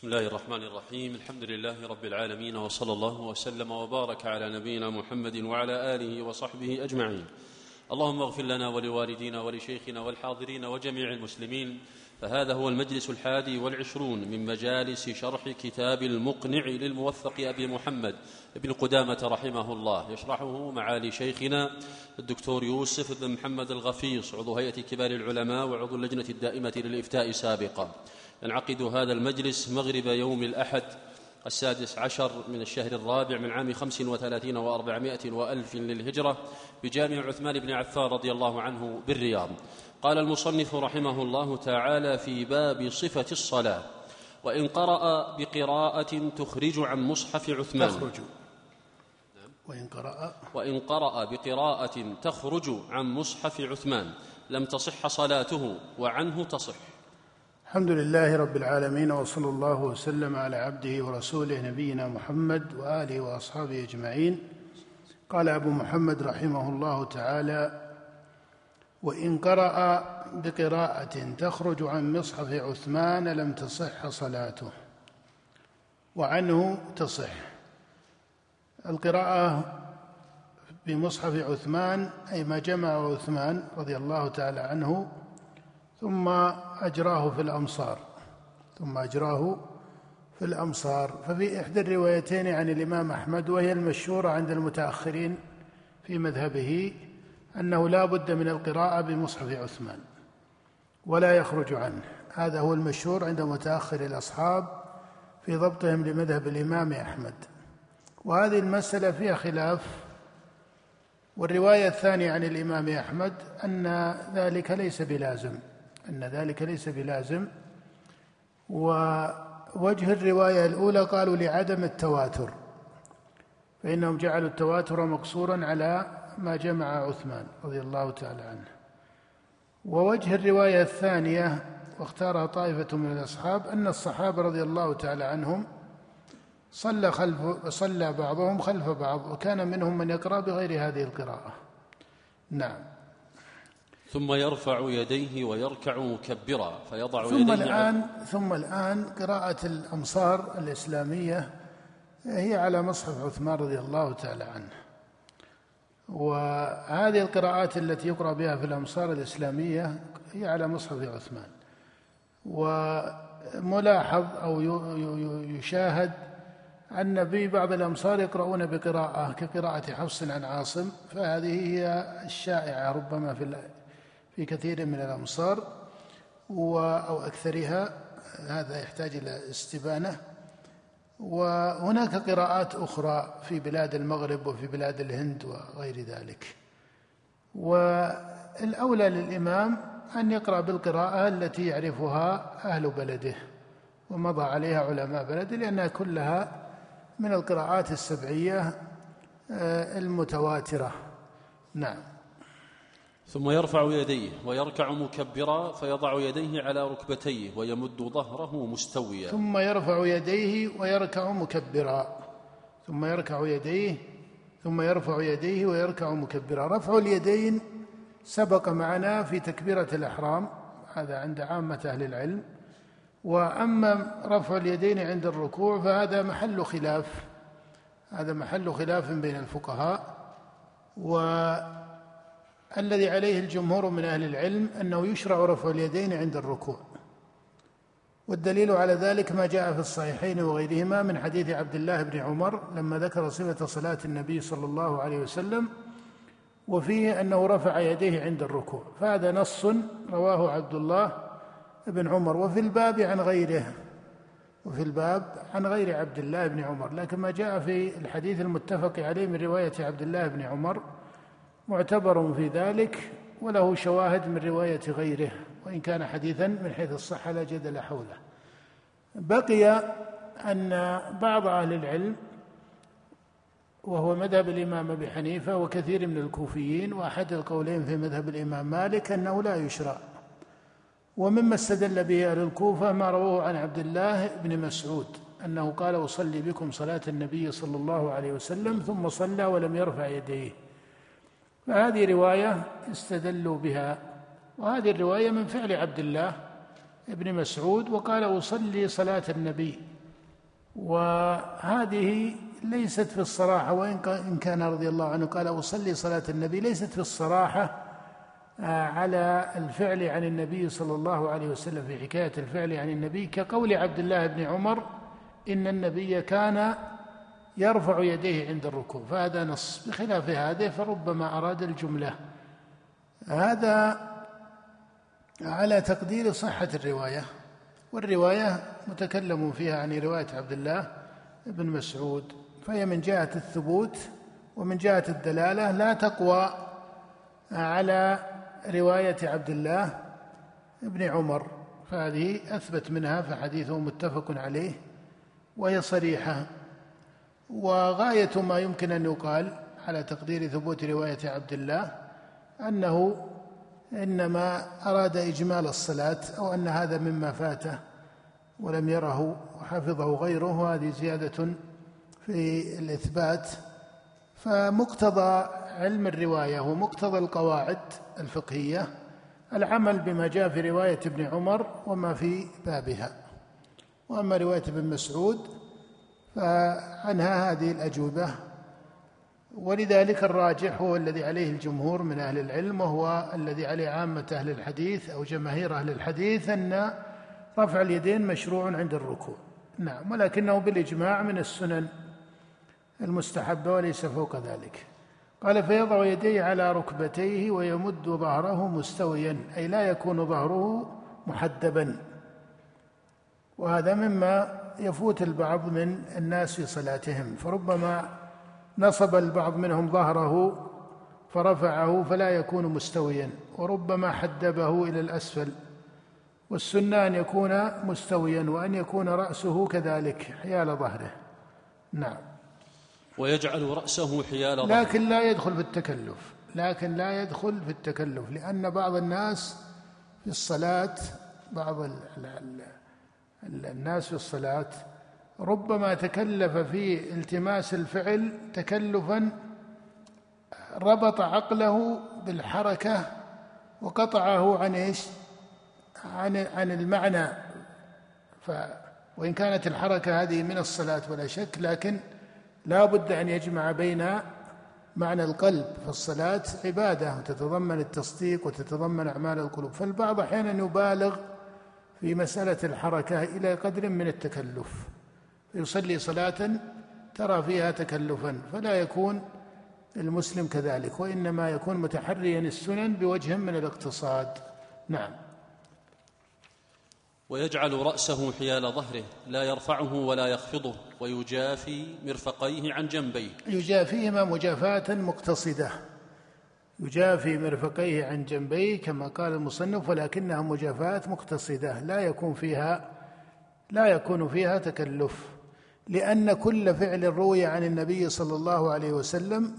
بسم الله الرحمن الرحيم. الحمد لله رب العالمين وصلى الله وسلم وبارك على نبينا محمد وعلى آله وصحبه أجمعين. اللهم اغفر لنا ولوالدينا ولشيخنا والحاضرين وجميع المسلمين. فهذا هو المجلس الحادي والعشرون من مجالس شرح كتاب المقنع للموفق أبي محمد ابن قدامة رحمه الله. يشرحه معالي شيخنا الدكتور يوسف بن محمد الغفيص عضو هيئة كبار العلماء وعضو اللجنة الدائمة للإفتاء سابقا. ينعقد هذا المجلس مغرب يوم الأحد السادس عشر من الشهر الرابع من عام خمس وثلاثين وأربعمائة وألف للهجرة بجامع عثمان بن عفان رضي الله عنه بالرياض. قال المصنف رحمه الله تعالى في باب صفة الصلاة وإن قرأ بقراءة تخرج عن مصحف عثمان. تخرج. وإن قرأ. وإن قرأ بقراءة تخرج عن مصحف عثمان لم تصح صلاته وعنه تصح. الحمد لله رب العالمين وصلى الله وسلم على عبده ورسوله نبينا محمد وآله وأصحابه أجمعين. قال أبو محمد رحمه الله تعالى وإن قرأ بقراءة تخرج عن مصحف عثمان لم تصح صلاته. وعنه تصح. القراءة بمصحف عثمان أي ما جمع عثمان رضي الله تعالى عنه ثم أجراه في الأمصار ثم أجراه في الأمصار. ففي إحدى الروايتين عن الإمام أحمد وهي المشهورة عند المتأخرين في مذهبه أنه لا بد من القراءة بمصحف عثمان ولا يخرج عنه. هذا هو المشهور عند متأخر الأصحاب في ضبطهم لمذهب الإمام أحمد. وهذه المسألة فيها خلاف. والرواية الثانية عن الإمام أحمد أن ذلك ليس بلازم. أن ذلك ليس بلازم. ووجه الرواية الأولى قالوا لعدم التواتر فإنهم جعلوا التواتر مقصورا على ما جمع عثمان رضي الله تعالى عنه. ووجه الرواية الثانية واختارها طائفة من الأصحاب أن الصحابة رضي الله تعالى عنهم صلى خلف صلى بعضهم خلف بعض وكان منهم من يقرأ بغير هذه القراءة. نعم. ثم يرفع يديه ويركع مكبرا فيضع ثم يديه الآن ثم الآن قراءة الأمصار الإسلامية هي على مصحف عثمان رضي الله تعالى عنه. وهذه القراءات التي يقرأ بها في الأمصار الإسلامية هي على مصحف عثمان. وملاحظ أو يشاهد أن في بعض الأمصار يقرؤون بقراءة كقراءة حفص عن عاصم فهذه هي الشائعة ربما في في كثير من الأمصار أو أكثرها هذا يحتاج إلى استبانة. وهناك قراءات أخرى في بلاد المغرب وفي بلاد الهند وغير ذلك. والأولى للإمام أن يقرأ بالقراءة التي يعرفها أهل بلده ومضى عليها علماء بلده لأنها كلها من القراءات السبعية آه، المتواترة. نعم. ثم يرفع يديه ويركع مكبرا فيضع يديه على ركبتيه ويمد ظهره مستويا. ثم يرفع يديه ويركع مكبرا. ثم يركع يديه ثم يرفع يديه ويركع مكبرا. رفع اليدين سبق معنا في تكبيرة الإحرام هذا عند عامة أهل العلم. وأما رفع اليدين عند الركوع فهذا محل خلاف هذا محل خلاف بين الفقهاء. و الذي عليه الجمهور من أهل العلم أنه يشرع رفع اليدين عند الركوع. والدليل على ذلك ما جاء في الصحيحين وغيرهما من حديث عبد الله بن عمر لما ذكر صفة صلاة النبي صلى الله عليه وسلم وفيه أنه رفع يديه عند الركوع. فهذا نص رواه عبد الله بن عمر. وفي الباب عن غيره وفي الباب عن غير عبد الله بن عمر. لكن ما جاء في الحديث المتفق عليه من رواية عبد الله بن عمر معتبر في ذلك وله شواهد من رواية غيره وإن كان حديثا من حيث الصحة لا جدل حوله. بقي أن بعض أهل العلم وهو مذهب الإمام أبي حنيفة وكثير من الكوفيين وأحد القولين في مذهب الإمام مالك أنه لا يشرع. ومما استدل به أهل الكوفة ما رواه عن عبد الله بن مسعود أنه قال أصلي بكم صلاة النبي صلى الله عليه وسلم ثم صلى ولم يرفع يديه. فهذه رواية استدلوا بها وهذه الرواية من فعل عبد الله ابن مسعود وقال أصلي صلاة النبي. وهذه ليست في الصراحة وإن كان رضي الله عنه قال أصلي صلاة النبي. ليست في الصراحة آه، على الفعل عن النبي صلى الله عليه وسلم في حكاية الفعل عن النبي كقول عبد الله بن عمر إن النبي كان يرفع يديه عند الركوع فهذا نص. بخلاف هذا فربما أراد الجملة. هذا على تقدير صحة الرواية والرواية متكلم فيها عن رواية عبد الله بن مسعود فهي من جهة الثبوت ومن جهة الدلالة. لا تقوى على رواية عبد الله بن عمر فهذه أثبت منها فحديثه متفق عليه وهي صريحة. وغاية ما يمكن أن يقال على تقدير ثبوت رواية عبد الله أنه إنما أراد إجمال الصلاة أو أن هذا مما فاته ولم يره وحفظه غيره وهذه زيادة في الإثبات. فمقتضى علم الرواية ومقتضى القواعد الفقهية العمل بما جاء في رواية ابن عمر وما في بابها. وأما رواية ابن مسعود فعنها هذه الأجوبة. ولذلك الراجح هو الذي عليه الجمهور من أهل العلم وهو الذي عليه عامة أهل الحديث أو جماهير أهل الحديث أن رفع اليدين مشروع عند الركوع. نعم ولكنه بالإجماع من السنن المستحبة وليس فوق ذلك. قال فيضع يديه على ركبتيه ويمد ظهره مستويا أي لا يكون ظهره محدبا. وهذا مما يفوت البعض من الناس في صلاتهم فربما نصب البعض منهم ظهره فرفعه فلا يكون مستويا وربما حدبه إلى الأسفل والسنة أن يكون مستويا وأن يكون رأسه كذلك حيال ظهره. نعم. ويجعل رأسه حيال ظهره. لكن لا يدخل في التكلف لكن لا يدخل في التكلف لأن بعض الناس في الصلاة بعض الناس في الصلاة ربما تكلف في التماس الفعل تكلفا ربط عقله بالحركة وقطعه عن إيش؟ عن عن المعنى ف وإن كانت الحركة هذه من الصلاة ولا شك لكن لا بد أن يجمع بين معنى القلب فالصلاه عبادة وتتضمن التصديق وتتضمن أعمال القلوب فالبعض أحيانا يبالغ في مسألة الحركة إلى قدر من التكلف. يصلي صلاة ترى فيها تكلفا فلا يكون المسلم كذلك وإنما يكون متحريا السنن بوجه من الاقتصاد. نعم. ويجعل رأسه حيال ظهره لا يرفعه ولا يخفضه ويجافي مرفقيه عن جنبيه. يجافيهما مجافاة مقتصدة. يجافي مرفقيه عن جنبيه كما قال المصنف ولكنها مجافاة مقتصدة لا يكون فيها لا يكون فيها تكلف لأن كل فعل روي عن النبي صلى الله عليه وسلم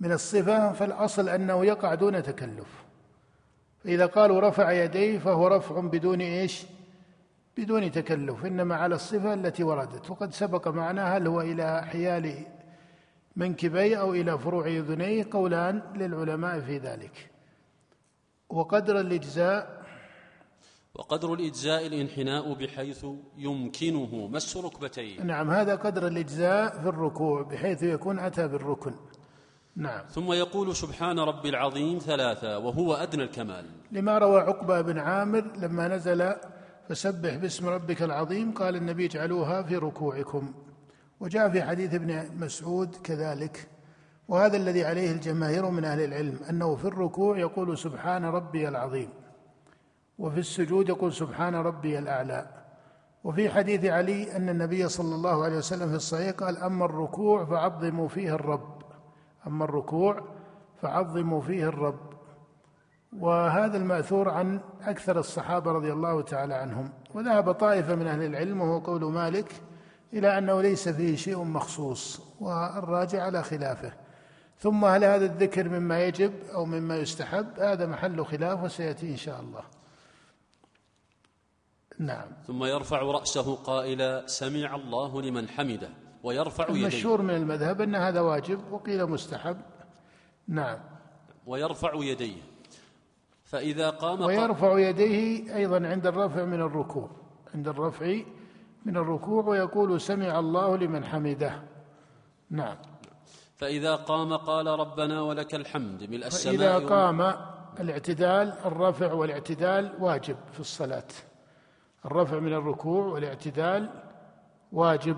من الصفة فالأصل أنه يقع دون تكلف. فإذا قالوا رفع يديه فهو رفع بدون إيش؟ بدون تكلف إنما على الصفة التي وردت. وقد سبق معنا هل هو إلى حيال منكبي أو إلى فروع أذنيه قولان للعلماء في ذلك. وقدر الإجزاء وقدر الإجزاء الانحناء بحيث يمكنه مس ركبتيه. نعم هذا قدر الإجزاء في الركوع بحيث يكون أتى بالركن. نعم. ثم يقول سبحان ربي العظيم ثلاثة وهو أدنى الكمال. لما روى عقبة بن عامر لما نزل فسبح باسم ربك العظيم قال النبي اجعلوها في ركوعكم. وجاء في حديث ابن مسعود كذلك وهذا الذي عليه الجماهير من أهل العلم أنه في الركوع يقول سبحان ربي العظيم وفي السجود يقول سبحان ربي الأعلى وفي حديث علي أن النبي صلى الله عليه وسلم في الصحيح قال أما الركوع فعظموا فيه الرب أما الركوع فعظموا فيه الرب. وهذا المأثور عن أكثر الصحابة رضي الله تعالى عنهم وذهب طائفة من أهل العلم وهو قول مالك إلى أنه ليس فيه شيء مخصوص والراجع على خلافه. ثم هل هذا الذكر مما يجب أو مما يستحب؟ هذا محل خلاف وسيأتي إن شاء الله. نعم. ثم يرفع رأسه قائلا سمع الله لمن حمده ويرفع يديه. المشهور من المذهب أن هذا واجب وقيل مستحب. نعم. ويرفع يديه. فإذا قام قا- ويرفع يديه أيضا عند الرفع من الركوع عند الرفع من الركوع ويقول سمع الله لمن حمده. نعم. فإذا قام قال ربنا ولك الحمد ملء السماء فإذا قام الاعتدال الرفع والاعتدال واجب في الصلاة. الرفع من الركوع والاعتدال واجب.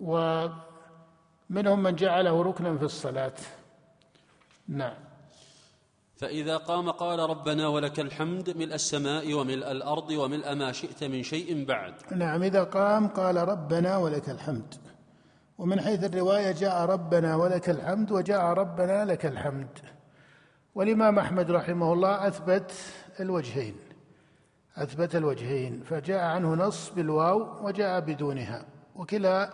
ومنهم من جعله ركنا في الصلاة. نعم. فإذا قام قال ربنا ولك الحمد ملء السماء وملء الأرض وملء ما شئت من شيء بعد. نعم إذا قام قال ربنا ولك الحمد. ومن حيث الرواية جاء ربنا ولك الحمد وجاء ربنا لك الحمد. والإمام أحمد رحمه الله أثبت الوجهين أثبت الوجهين فجاء عنه نص بالواو وجاء بدونها وكلا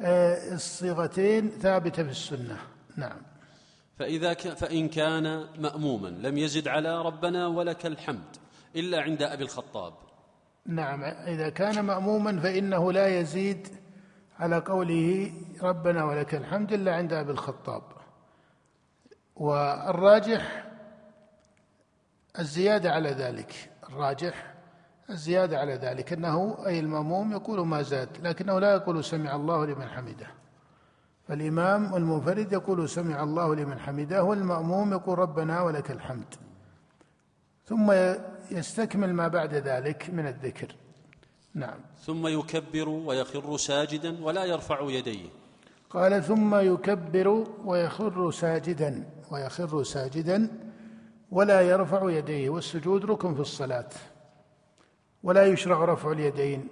آه، الصيغتين ثابتة في السنة. نعم. فإذا ك... فإن كان مأموما لم يزد على ربنا ولك الحمد إلا عند أبي الخطاب. نعم إذا كان مأموما فإنه لا يزيد على قوله ربنا ولك الحمد إلا عند أبي الخطاب. والراجح الزيادة على ذلك الراجح الزيادة على ذلك أنه أي المأموم يقول ما زاد لكنه لا يقول سمع الله لمن حمده. فالإمام المنفرد يقول سمع الله لمن حمده والمأموم يقول ربنا ولك الحمد. ثم يستكمل ما بعد ذلك من الذكر. نعم. ثم يكبر ويخر ساجدا ولا يرفع يديه. قال ثم يكبر ويخر ساجدا ويخر ساجدا ولا يرفع يديه. والسجود ركن في الصلاة. ولا يشرع رفع اليدين.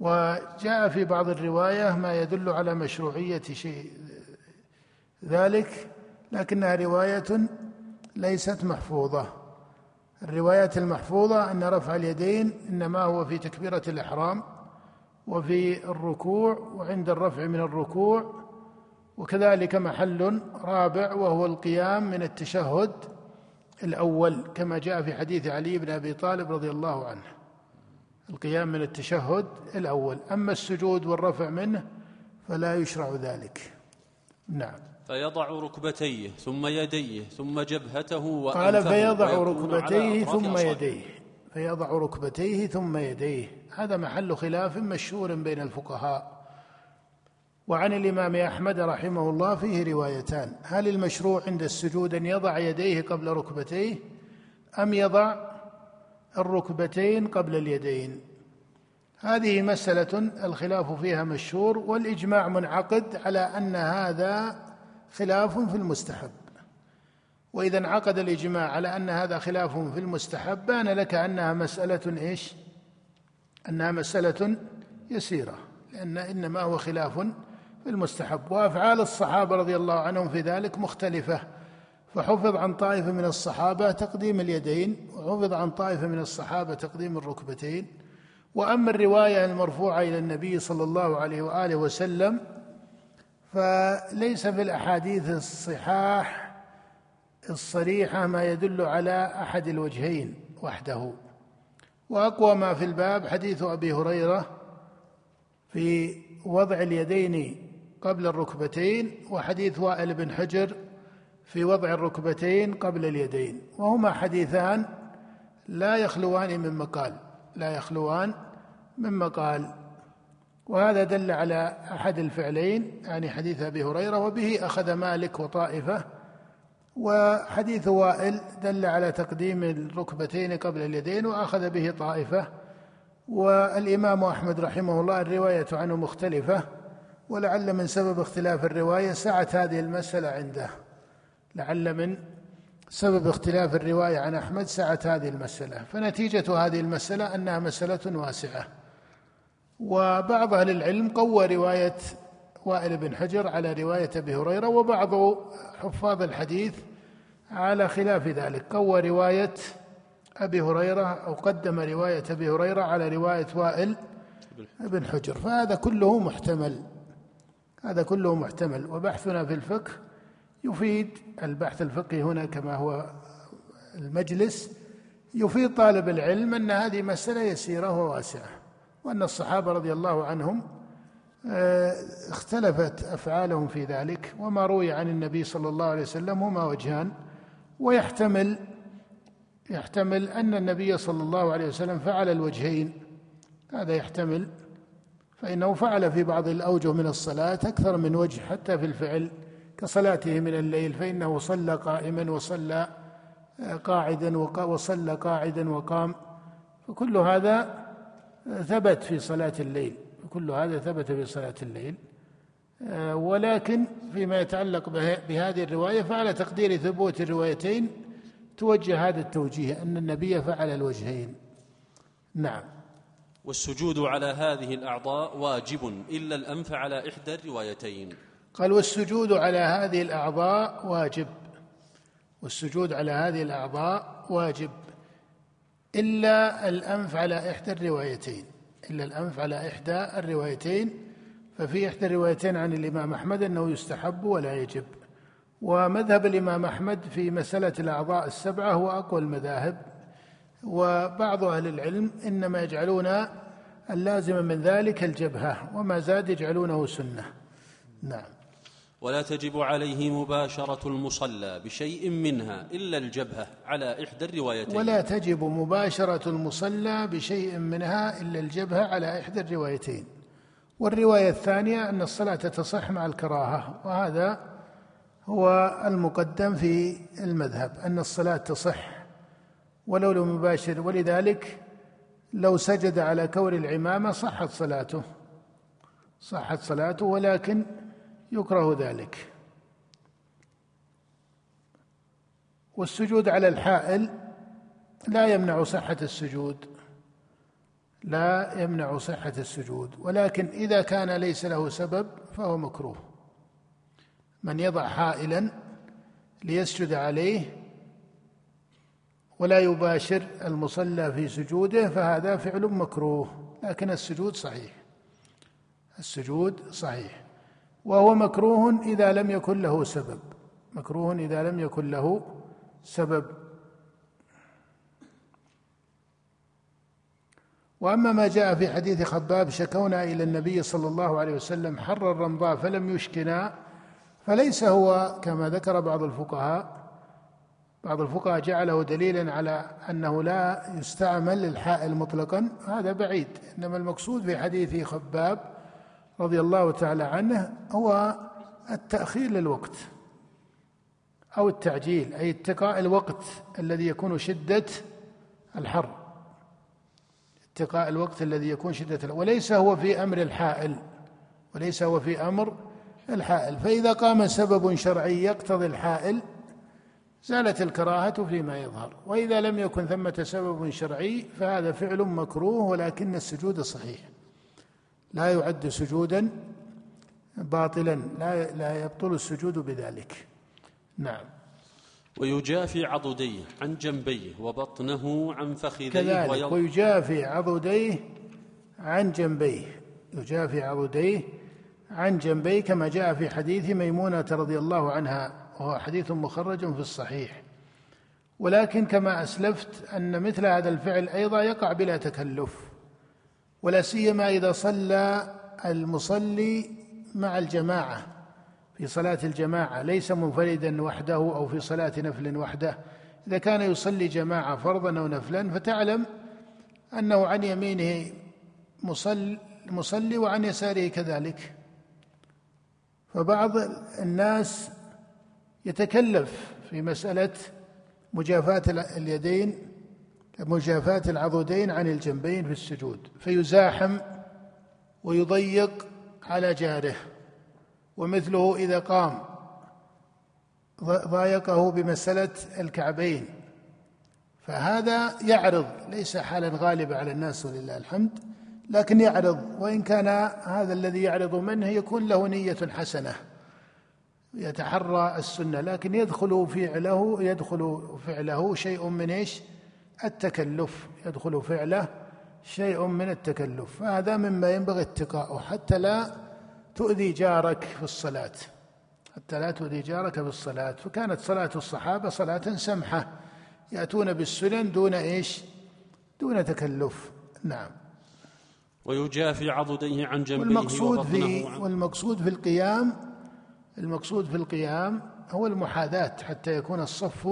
وجاء في بعض الرواية ما يدل على مشروعية شيء ذلك لكنها رواية ليست محفوظة. الروايات المحفوظة أن رفع اليدين إنما هو في تكبيرة الإحرام وفي الركوع وعند الرفع من الركوع وكذلك محل رابع وهو القيام من التشهد الأول كما جاء في حديث علي بن أبي طالب رضي الله عنه. القيام من التشهد الأول. أما السجود والرفع منه فلا يشرع ذلك. نعم. فيضع ركبتيه ثم يديه ثم جبهته قال فيضع ركبتيه ثم. يديه. فيضع ركبتيه ثم يديه. هذا محل خلاف مشهور بين الفقهاء. وعن الإمام أحمد رحمه الله فيه روايتان. هل المشروع عند السجود أن يضع يديه قبل ركبتيه أم يضع الركبتين قبل اليدين. هذه مسألة الخلاف فيها مشهور والإجماع منعقد على أن هذا خلاف في المستحب. وإذا انعقد الإجماع على أن هذا خلاف في المستحب بان لك أنها مسألة إيش؟ أنها مسألة يسيرة لأن إنما هو خلاف في المستحب. وأفعال الصحابة رضي الله عنهم في ذلك مختلفة. فحفظ عن طائفة من الصحابة تقديم اليدين وحفظ عن طائفة من الصحابة تقديم الركبتين. وأما الرواية المرفوعة إلى النبي صلى الله عليه وآله وسلم فليس في الأحاديث الصحاح الصريحة ما يدل على أحد الوجهين وحده. وأقوى ما في الباب حديث أبي هريرة في وضع اليدين قبل الركبتين وحديث وائل بن حجر في وضع الركبتين قبل اليدين وهما حديثان لا يخلوان من مقال لا يخلوان من مقال. وهذا دل على أحد الفعلين يعني حديث أبي هريرة وبه أخذ مالك وطائفة. وحديث وائل دل على تقديم الركبتين قبل اليدين وأخذ به طائفة. والإمام أحمد رحمه الله الرواية عنه مختلفة ولعل من سبب اختلاف الرواية سعت هذه المسألة عنده. لعل من سبب اختلاف الرواية عن أحمد سعت هذه المسألة. فنتيجة هذه المسألة أنها مسألة واسعة. وبعض أهل العلم قوى رواية وائل بن حجر على رواية أبي هريرة وبعض حفاظ الحديث على خلاف ذلك. قوى رواية أبي هريرة أو قدم رواية أبي هريرة على رواية وائل بن حجر. فهذا كله محتمل. هذا كله محتمل. وبحثنا في الفقه يفيد البحث الفقهي هنا كما هو المجلس يفيد طالب العلم أن هذه مسألة يسيرة وواسعة وأن الصحابة رضي الله عنهم اختلفت أفعالهم في ذلك وما روي عن النبي صلى الله عليه وسلم هما وجهان ويحتمل يحتمل أن النبي صلى الله عليه وسلم فعل الوجهين هذا يحتمل فإنه فعل في بعض الأوجه من الصلاة أكثر من وجه حتى في الفعل. كصلاته من الليل فإنه صلى قائما وصلى قاعدا وصلى قاعدا وقام. فكل هذا ثبت في صلاة الليل كل هذا ثبت في صلاة الليل. ولكن فيما يتعلق بهذه الرواية فعلى تقدير ثبوت الروايتين توجه هذا التوجيه أن النبي فعل الوجهين. نعم. والسجود على هذه الأعضاء واجب إلا الأنف على إحدى الروايتين. قال والسجود على هذه الأعضاء واجب. والسجود على هذه الأعضاء واجب. إلا الأنف على إحدى الروايتين. إلا الأنف على إحدى الروايتين. ففي إحدى الروايتين عن الإمام أحمد أنه يستحب ولا يجب. ومذهب الإمام أحمد في مسألة الأعضاء السبعة هو أقوى المذاهب. وبعض أهل العلم إنما يجعلون اللازم من ذلك الجبهة. وما زاد يجعلونه سنة. نعم. ولا تجب عليه مباشرة المصلى بشيء منها إلا الجبهة على إحدى الروايتين. ولا تجب مباشرة المصلى بشيء منها إلا الجبهة على إحدى الروايتين. والرواية الثانية أن الصلاة تصح مع الكراهة وهذا هو المقدم في المذهب أن الصلاة تصح ولو لم يباشر. ولذلك لو سجد على كور العمامة صحت صلاته صحت صلاته ولكن يكره ذلك. والسجود على الحائل لا يمنع صحة السجود. لا يمنع صحة السجود. ولكن إذا كان ليس له سبب فهو مكروه. من يضع حائلا ليسجد عليه ولا يباشر المصلى في سجوده فهذا فعل مكروه. لكن السجود صحيح. السجود صحيح. وهو مكروه إذا لم يكن له سبب. مكروه إذا لم يكن له سبب. وأما ما جاء في حديث خباب شكونا إلى النبي صلى الله عليه وسلم حر الرمضاء فلم يشكنا فليس هو كما ذكر بعض الفقهاء بعض الفقهاء جعله دليلا على أنه لا يستعمل الحائل مطلقا هذا بعيد إنما المقصود في حديث خباب رضي الله تعالى عنه هو التأخير للوقت أو التعجيل أي اتقاء الوقت الذي يكون شدة الحر. اتقاء الوقت الذي يكون الحر وليس هو في أمر الحائل وليس هو في أمر الحائل. فإذا قام سبب شرعي يقتضي الحائل زالت الكراهة فيما يظهر. وإذا لم يكن ثمة سبب شرعي فهذا فعل مكروه ولكن السجود صحيح. لا يعد سجودا باطلا لا لا يبطل السجود بذلك. نعم. ويجافي عضديه عن جنبيه وبطنه عن فخذيه كذلك ويجافي عضديه عن جنبيه. يجافي عضديه عن جنبيه كما جاء في حديث ميمونة رضي الله عنها وهو حديث مخرج في الصحيح. ولكن كما أسلفت أن مثل هذا الفعل أيضا يقع بلا تكلف. ولا سيما إذا صلى المصلي مع الجماعة في صلاة الجماعة ليس منفردا وحده أو في صلاة نفل وحده. إذا كان يصلي جماعة فرضا أو نفلا فتعلم أنه عن يمينه مصلي مصلي وعن يساره كذلك. فبعض الناس يتكلف في مسألة مجافاة اليدين مجافاة العضدين عن الجنبين في السجود فيزاحم ويضيق على جاره ومثله إذا قام ضايقه بمسألة الكعبين فهذا يعرض ليس حالا غالبة على الناس ولله الحمد لكن يعرض وإن كان هذا الذي يعرض منه يكون له نية حسنة يتحرى السنة لكن يدخل فعله يدخل فعله شيء من إيش؟ التكلف يدخل فعله شيء من التكلف. فهذا مما ينبغي اتقاؤه حتى لا تؤذي جارك في الصلاة. حتى لا تؤذي جارك في الصلاة. فكانت صلاة الصحابة صلاة سمحة. يأتون بالسنن دون إيش؟ دون تكلف. نعم. ويجافي عضديه عن جنبيه والمقصود في والمقصود في القيام المقصود في القيام هو المحاذاة حتى يكون الصف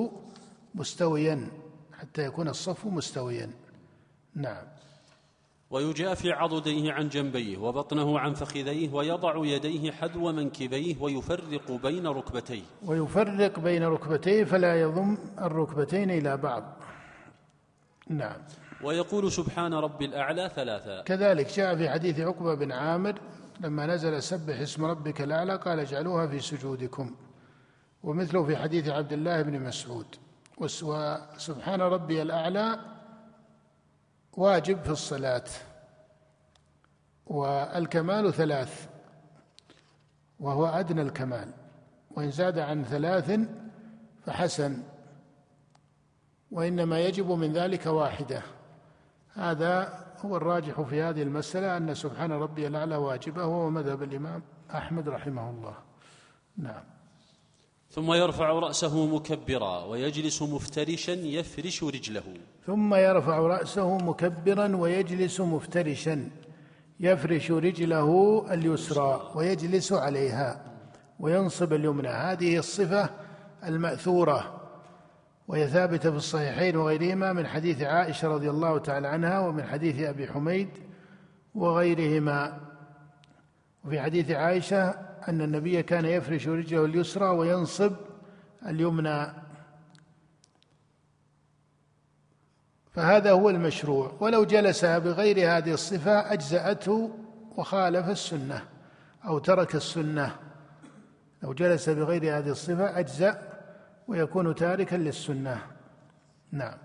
مستويا. حتى يكون الصف مستويا. نعم. ويجافي عضديه عن جنبيه وبطنه عن فخذيه ويضع يديه حذو منكبيه ويفرق بين ركبتيه. ويفرق بين ركبتيه فلا يضم الركبتين إلى بعض. نعم. ويقول سبحان ربي الأعلى ثلاثا. كذلك جاء في حديث عقبة بن عامر لما نزل سبح اسم ربك الأعلى قال اجعلوها في سجودكم. ومثله في حديث عبد الله بن مسعود. وسبحان ربي الأعلى واجب في الصلاة والكمال ثلاث وهو أدنى الكمال وإن زاد عن ثلاث فحسن وإنما يجب من ذلك واحدة. هذا هو الراجح في هذه المسألة أن سبحان ربي الأعلى واجبة وهو مذهب الإمام أحمد رحمه الله. نعم. ثم يرفع رأسه مكبرا ويجلس مفترشا يفرش رجله. ثم يرفع رأسه مكبرا ويجلس مفترشا يفرش رجله اليسرى ويجلس عليها وينصب اليمنى. هذه الصفة المأثورة وهي ثابتة في الصحيحين وغيرهما من حديث عائشة رضي الله تعالى عنها ومن حديث أبي حميد وغيرهما. وفي حديث عائشة أن النبي كان يفرش رجله اليسرى وينصب اليمنى. فهذا هو المشروع. ولو جلس بغير هذه الصفة أجزأته وخالف السنة أو ترك السنة. لو جلس بغير هذه الصفة أجزأ ويكون تاركا للسنة. نعم.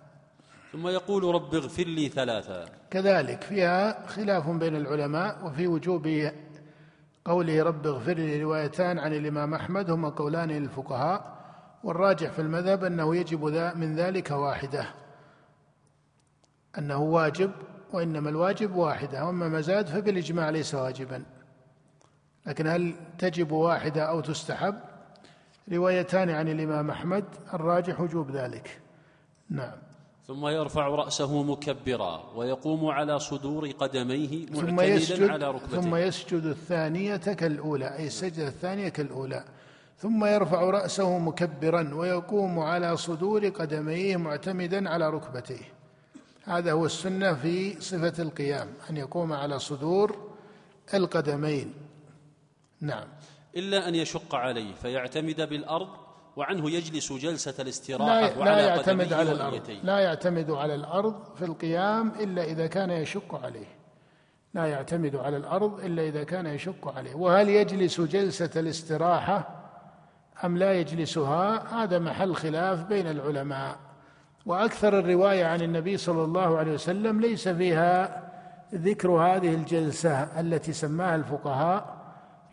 ثم يقول رب اغفر لي ثلاثا كذلك فيها خلاف بين العلماء وفي وجوب قوله رب اغفر لي روايتان عن الإمام أحمد هما قولان للفقهاء والراجح في المذهب أنه يجب من ذلك واحدة. أنه واجب وإنما الواجب واحدة. وأما ما زاد فبالإجماع ليس واجبا. لكن هل تجب واحدة أو تستحب؟ روايتان عن الإمام أحمد الراجح وجوب ذلك. نعم. ثم يرفع رأسه مكبرا ويقوم على صدور قدميه ثم يسجد على ركبتيه ثم يسجد الثانية كالأولى أي السجدة الثانية كالأولى. ثم يرفع رأسه مكبرا ويقوم على صدور قدميه معتمدا على ركبتيه هذا هو السنة في صفة القيام أن يقوم على صدور القدمين. نعم. إلا أن يشق عليه فيعتمد بالأرض وعنه يجلس جلسة الاستراحة لا, لا يعتمد على الأرض. لا يعتمد على الأرض في القيام إلا إذا كان يشق عليه. لا يعتمد على الأرض إلا إذا كان يشق عليه. وهل يجلس جلسة الاستراحة أم لا يجلسها؟ هذا محل خلاف بين العلماء. وأكثر الرواية عن النبي صلى الله عليه وسلم ليس فيها ذكر هذه الجلسة التي سماها الفقهاء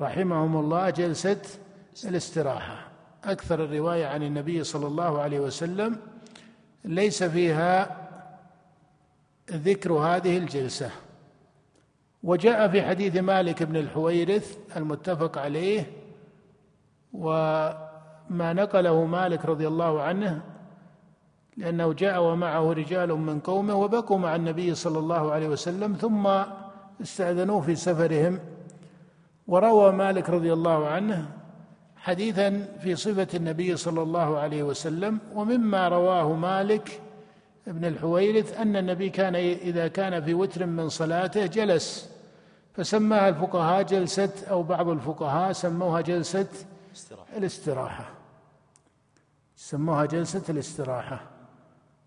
رحمهم الله جلسة الاستراحة. أكثر الرواية عن النبي صلى الله عليه وسلم ليس فيها ذكر هذه الجلسة. وجاء في حديث مالك بن الحويرث المتفق عليه وما نقله مالك رضي الله عنه لأنه جاء ومعه رجال من قومه وبقوا مع النبي صلى الله عليه وسلم ثم استأذنوه في سفرهم. وروى مالك رضي الله عنه حديثا في صفة النبي صلى الله عليه وسلم ومما رواه مالك ابن الحويرث أن النبي كان إذا كان في وتر من صلاته جلس فسماها الفقهاء جلسة أو بعض الفقهاء سموها جلسة الاستراحة. سموها جلسة الاستراحة.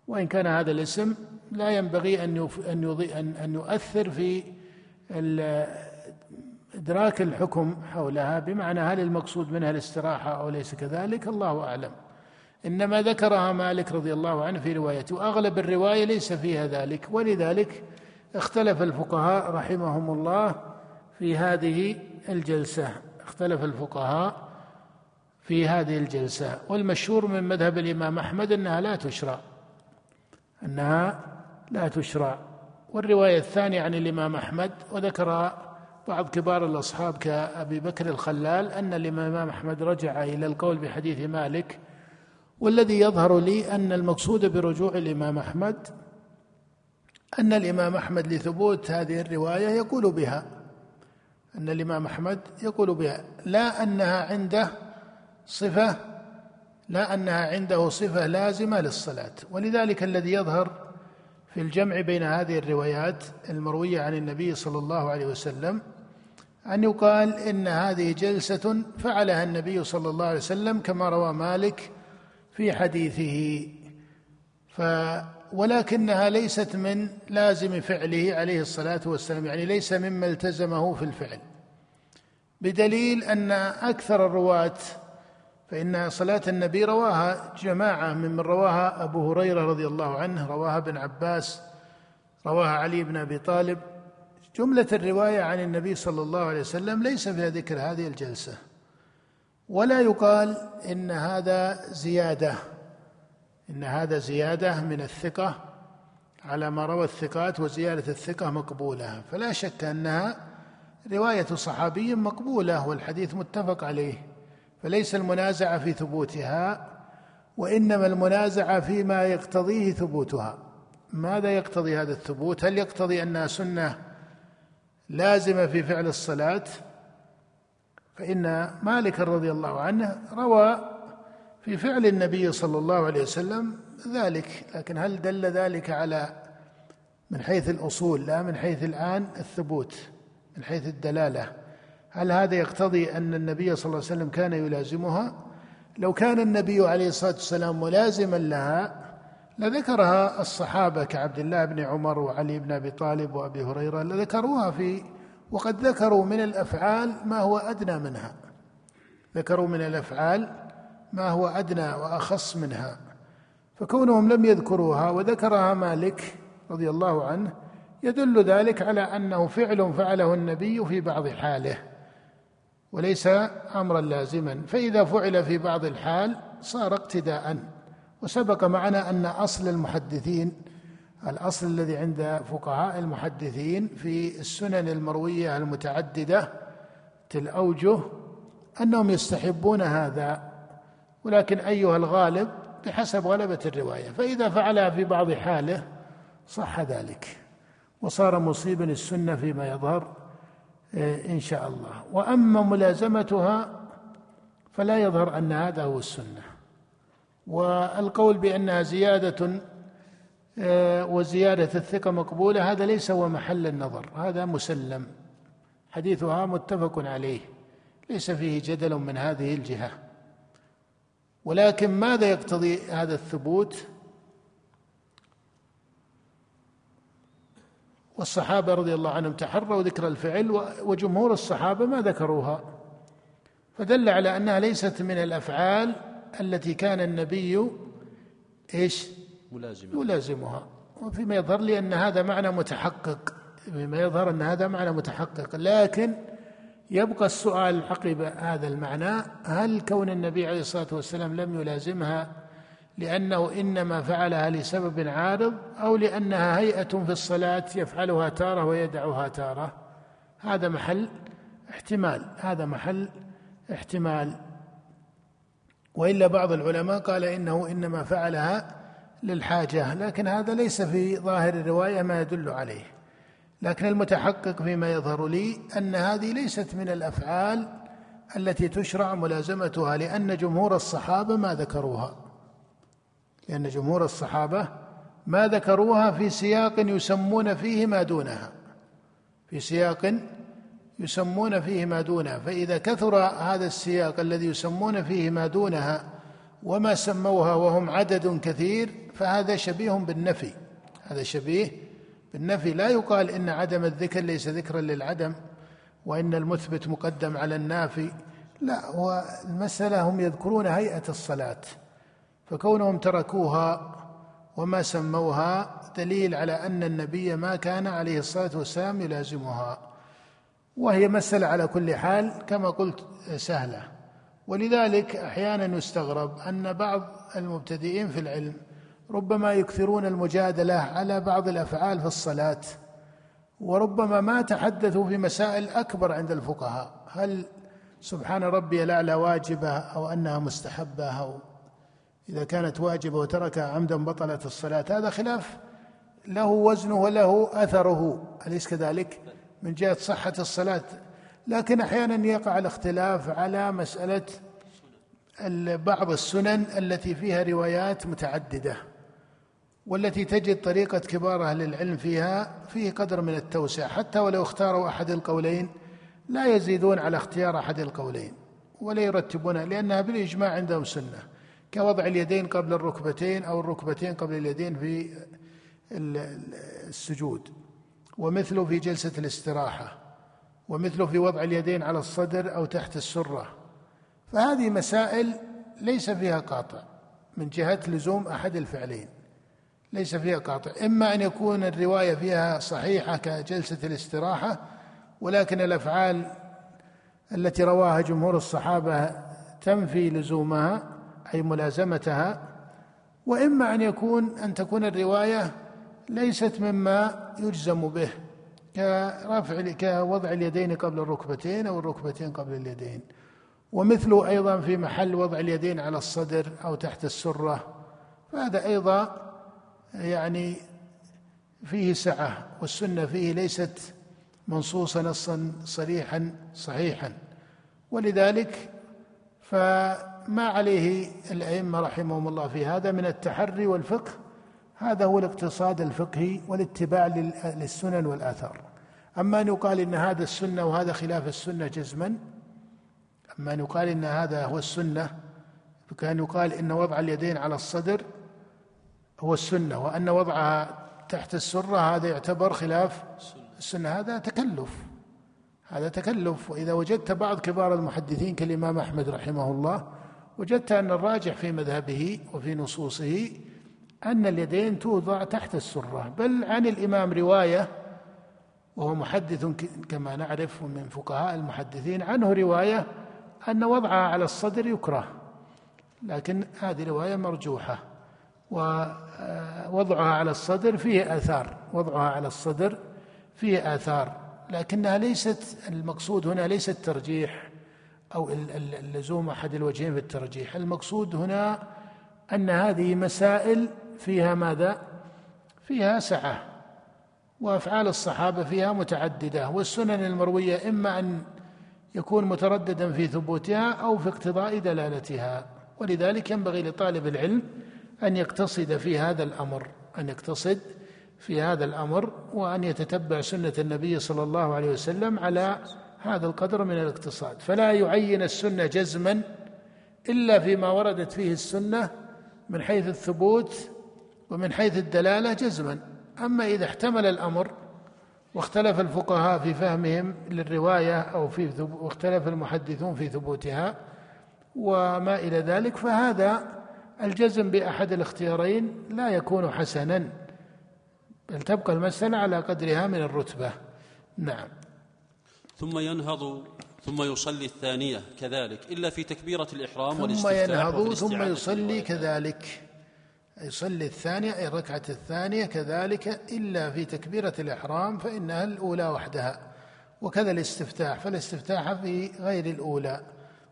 وإن كان هذا الاسم لا ينبغي أن أن أن يؤثر في إدراك الحكم حولها بمعنى هل المقصود منها الاستراحة أو ليس كذلك؟ الله أعلم. إنما ذكرها مالك رضي الله عنه في روايته. وأغلب الرواية ليس فيها ذلك. ولذلك اختلف الفقهاء رحمهم الله في هذه الجلسة. اختلف الفقهاء في هذه الجلسة. والمشهور من مذهب الإمام أحمد أنها لا تشرع. أنها لا تشرع. والرواية الثانية عن الإمام أحمد وذكر بعض كبار الأصحاب كأبي بكر الخلال أن الإمام أحمد رجع إلى القول بحديث مالك والذي يظهر لي أن المقصود برجوع الإمام أحمد أن الإمام أحمد لثبوت هذه الرواية يقول بها أن الإمام أحمد يقول بها لا أنها عنده صفة لا أنها عنده صفة لازمة للصلاة ولذلك الذي يظهر في الجمع بين هذه الروايات المروية عن النبي صلى الله عليه وسلم أن يقال إن هذه جلسة فعلها النبي صلى الله عليه وسلم كما روى مالك في حديثه. ف ولكنها ليست من لازم فعله عليه الصلاة والسلام يعني ليس مما التزمه في الفعل. بدليل أن أكثر الرواة فإن صلاة النبي رواها جماعة ممن رواها أبو هريرة رضي الله عنه رواها ابن عباس رواها علي بن أبي طالب. جملة الرواية عن النبي صلى الله عليه وسلم ليس فيها ذكر هذه الجلسة. ولا يقال إن هذا زيادة إن هذا زيادة من الثقة على ما روى الثقات وزيادة الثقة مقبولة. فلا شك أنها رواية صحابي مقبولة والحديث متفق عليه. فليس المنازعه في ثبوتها وإنما المنازعه فيما يقتضيه ثبوتها. ماذا يقتضي هذا الثبوت؟ هل يقتضي انها سنة لازمة في فعل الصلاة؟ فإن مالك رضي الله عنه روى في فعل النبي صلى الله عليه وسلم ذلك. لكن هل دل ذلك على من حيث الأصول؟ لا من حيث الآن الثبوت من حيث الدلالة. هل هذا يقتضي أن النبي صلى الله عليه وسلم كان يلازمها؟ لو كان النبي عليه الصلاة والسلام ملازما لها لذكرها الصحابة كعبد الله بن عمر وعلي بن أبي طالب وأبي هريرة لذكروها في وقد ذكروا من الأفعال ما هو أدنى منها. ذكروا من الأفعال ما هو أدنى وأخص منها. فكونهم لم يذكروها وذكرها مالك رضي الله عنه يدل ذلك على أنه فعل فعله النبي في بعض حاله. وليس أمرا لازما. فإذا فعل في بعض الحال صار اقتداء. وسبق معنا أن أصل المحدثين الأصل الذي عند فقهاء المحدثين في السنن المروية المتعددة الأوجه أنهم يستحبون هذا. ولكن أيها الغالب بحسب غلبة الرواية. فإذا فعلها في بعض حاله صح ذلك. وصار مصيبا السنة فيما يظهر إن شاء الله. وأما ملازمتها فلا يظهر أن هذا هو السنة. والقول بأنها زيادة إيه، وزيادة الثقة مقبولة هذا ليس هو محل النظر هذا مسلم. حديثها متفق عليه ليس فيه جدل من هذه الجهة. ولكن ماذا يقتضي هذا الثبوت؟ والصحابة رضي الله عنهم تحروا ذكر الفعل وجمهور الصحابة ما ذكروها. فدل على أنها ليست من الأفعال التي كان النبي إيش؟ ملازمة يلازمها وفيما يظهر لي أن هذا معنى متحقق. فيما يظهر أن هذا معنى متحقق. لكن يبقى السؤال عقب هذا المعنى. هل كون النبي عليه الصلاة والسلام لم يلازمها لأنه إنما فعلها لسبب عارض أو لأنها هيئة في الصلاة يفعلها تارة ويدعها تارة. هذا محل احتمال هذا محل احتمال. وإلا بعض العلماء قال إنه إنما فعلها للحاجة لكن هذا ليس في ظاهر الرواية ما يدل عليه. لكن المتحقق فيما يظهر لي أن هذه ليست من الأفعال التي تشرع ملازمتها لأن جمهور الصحابة ما ذكروها. لأن جمهور الصحابة ما ذكروها في سياق يسمون فيه ما دونها. في سياق يسمون فيه ما دونها. فإذا كثر هذا السياق الذي يسمون فيه ما دونها وما سموها وهم عدد كثير فهذا شبيه بالنفي. هذا شبيه بالنفي. لا يقال إن عدم الذكر ليس ذكرا للعدم وإن المثبت مقدم على النافي. لا والمسألة هم يذكرون هيئة الصلاة. فكونهم تركوها وما سموها دليل على أن النبي ما كان عليه الصلاة والسلام يلازمها. وهي مسألة على كل حال كما قلت سهلة. ولذلك أحيانا يستغرب أن بعض المبتدئين في العلم ربما يكثرون المجادلة على بعض الأفعال في الصلاة وربما ما تحدثوا في مسائل أكبر عند الفقهاء. هل سبحان ربي الاعلى واجبة أو أنها مستحبة أو إذا كانت واجبة وتركها عمدا بطلت الصلاة هذا خلاف. له وزنه وله أثره أليس كذلك؟ من جهة صحة الصلاة. لكن أحيانا يقع الاختلاف على مسألة بعض السنن التي فيها روايات متعددة والتي تجد طريقة كبار أهل العلم فيها فيه قدر من التوسع. حتى ولو اختاروا أحد القولين لا يزيدون على اختيار أحد القولين ولا يرتبون لأنها بالإجماع عندهم سنة. كوضع اليدين قبل الركبتين أو الركبتين قبل اليدين في السجود. ومثله في جلسة الاستراحة. ومثله في وضع اليدين على الصدر أو تحت السرة. فهذه مسائل ليس فيها قاطع. من جهة لزوم أحد الفعلين. ليس فيها قاطع. إما أن يكون الرواية فيها صحيحة كجلسة الاستراحة ولكن الأفعال التي رواها جمهور الصحابة تنفي لزومها. أي ملازمتها وإما أن يكون أن تكون الرواية ليست مما يجزم به كرفع كوضع اليدين قبل الركبتين أو الركبتين قبل اليدين. ومثله أيضا في محل وضع اليدين على الصدر أو تحت السرة فهذا أيضا يعني فيه سعة والسنة فيه ليست منصوصه نصا صريحا صحيحا. ولذلك فما عليه الأئمة رحمهم الله في هذا من التحري والفقه. هذا هو الاقتصاد الفقهي والاتباع للسنن والآثار. أما أن يقال إن هذا السنة وهذا خلاف السنة جزما أما أن يقال إن هذا هو السنة فكأن يقال إن وضع اليدين على الصدر هو السنة وأن وضعها تحت السرة هذا يعتبر خلاف السنة. هذا تكلف هذا تكلف. وإذا وجدت بعض كبار المحدثين كالإمام أحمد رحمه الله وجدت أن الراجح في مذهبه وفي نصوصه أن اليدين توضع تحت السرة بل عن الإمام رواية وهو محدث كما نعرف من فقهاء المحدثين عنه رواية أن وضعها على الصدر يكره لكن هذه رواية مرجوحة ووضعها على الصدر فيه آثار وضعها على الصدر فيه آثار لكنها ليست المقصود هنا ليس الترجيح أو اللزوم أحد الوجهين في الترجيح المقصود هنا أن هذه مسائل فيها ماذا؟ فيها سعة وأفعال الصحابة فيها متعددة والسنن المروية إما أن يكون مترددا في ثبوتها أو في اقتضاء دلالتها ولذلك ينبغي لطالب العلم أن يقتصد في هذا الأمر أن يقتصد في هذا الأمر وأن يتتبع سنة النبي صلى الله عليه وسلم على هذا القدر من الاقتصاد. فلا يعين السنة جزما إلا فيما وردت فيه السنة من حيث الثبوت ومن حيث الدلالة جزما. أما إذا احتمل الأمر واختلف الفقهاء في فهمهم للرواية أو في واختلف المحدثون في ثبوتها وما إلى ذلك فهذا الجزم بأحد الاختيارين لا يكون حسنا بل تبقى المسألة على قدرها من الرتبة. نعم. ثم ينهض ثم يصلي الثانية كذلك إلا في تكبيرة الإحرام ثم ينهض ثم يصلي كذلك. يصلي الثانية أي الركعة الثانية كذلك إلا في تكبيرة الإحرام فإنها الأولى وحدها. وكذا الاستفتاح فالاستفتاح في غير الأولى.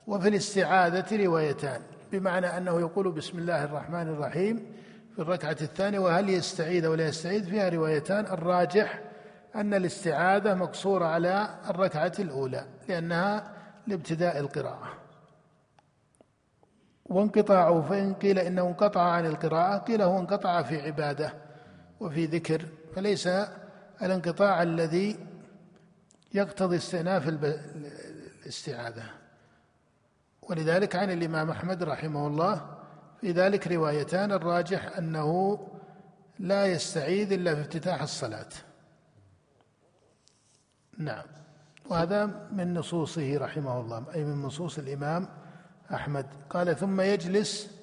وفي الاستعاذة روايتان بمعنى أنه يقول بسم الله الرحمن الرحيم في الركعة الثانية وهل يستعيذ ولا يستعيذ؟ فيها روايتان الراجح أن الاستعاذة مقصورة على الركعة الأولى لأنها لابتداء القراءة. وانقطاعه فإن قيل إنه انقطع عن القراءة قيل هو انقطع في عبادة وفي ذكر فليس الانقطاع الذي يقتضي استئناف الاستعاذة. ولذلك عن الإمام أحمد رحمه الله في ذلك روايتان الراجح أنه لا يستعيذ إلا في افتتاح الصلاة. نعم. وهذا من نصوصه رحمه الله أي من نصوص الإمام أحمد. قال ثم يجلس.